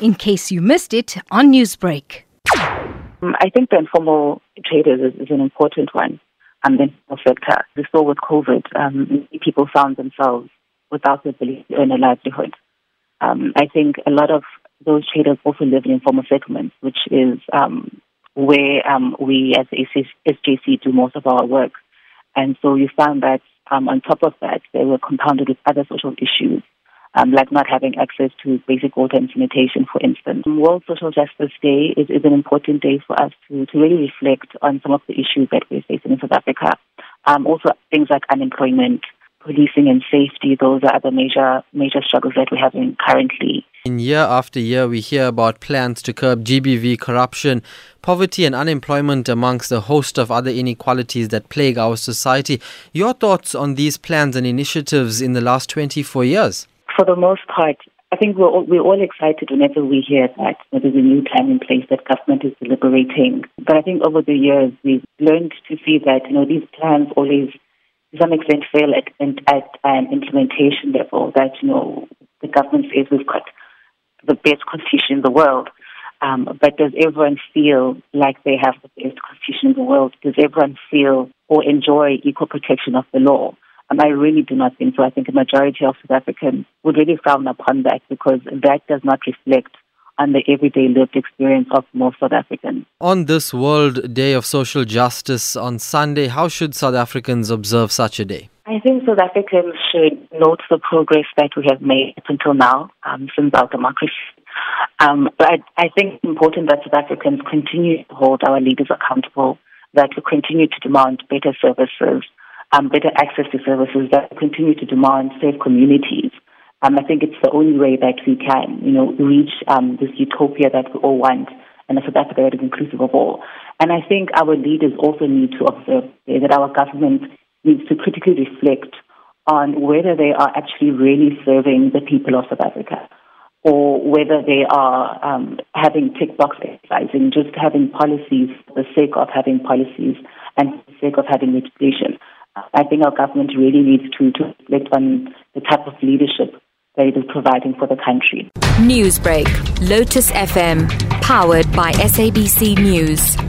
in case you missed it on Newsbreak. Um, I think the informal traders is, is an important one. Um, the informal sector. We saw with COVID, um, people found themselves without the ability to earn a livelihood. Um, I think a lot of those traders also live in informal settlements, which is um, where um, we as SJC do most of our work. And so you found that um, on top of that, they were compounded with other social issues, um, like not having access to basic water and sanitation, for instance. World Social Justice Day is, is an important day for us to, to really reflect on some of the issues that we're facing in South Africa. Um, also, things like unemployment, policing and safety, those are the major major struggles that we're having currently. In year after year, we hear about plans to curb GBV corruption, poverty, and unemployment, amongst a host of other inequalities that plague our society. Your thoughts on these plans and initiatives in the last 24 years? For the most part, I think we're all, we're all excited whenever we hear that there's a new plan in place that government is deliberating. But I think over the years, we've learned to see that, you know, these plans always to some extent fail at, at an implementation level that, you know, the government says we've got the best constitution in the world. Um, but does everyone feel like they have the best constitution in the world? Does everyone feel or enjoy equal protection of the law? Um, I really do not think so. I think a majority of South Africans would really frown upon that because that does not reflect on the everyday lived experience of most South Africans. On this World Day of Social Justice on Sunday, how should South Africans observe such a day? I think South Africans should note the progress that we have made up until now um, since our democracy. Um, but I, I think it's important that South Africans continue to hold our leaders accountable, that we continue to demand better services, um, better access to services, that continue to demand safe communities, um, I think it's the only way that we can, you know, reach um, this utopia that we all want and a South Africa that is inclusive of all. And I think our leaders also need to observe that our government needs to critically reflect on whether they are actually really serving the people of South Africa or whether they are um, having tick box exercising, just having policies for the sake of having policies and for the sake of having legislation. I think our government really needs to, to reflect on the type of leadership that it is providing for the country. Newsbreak, Lotus FM, powered by SABC News.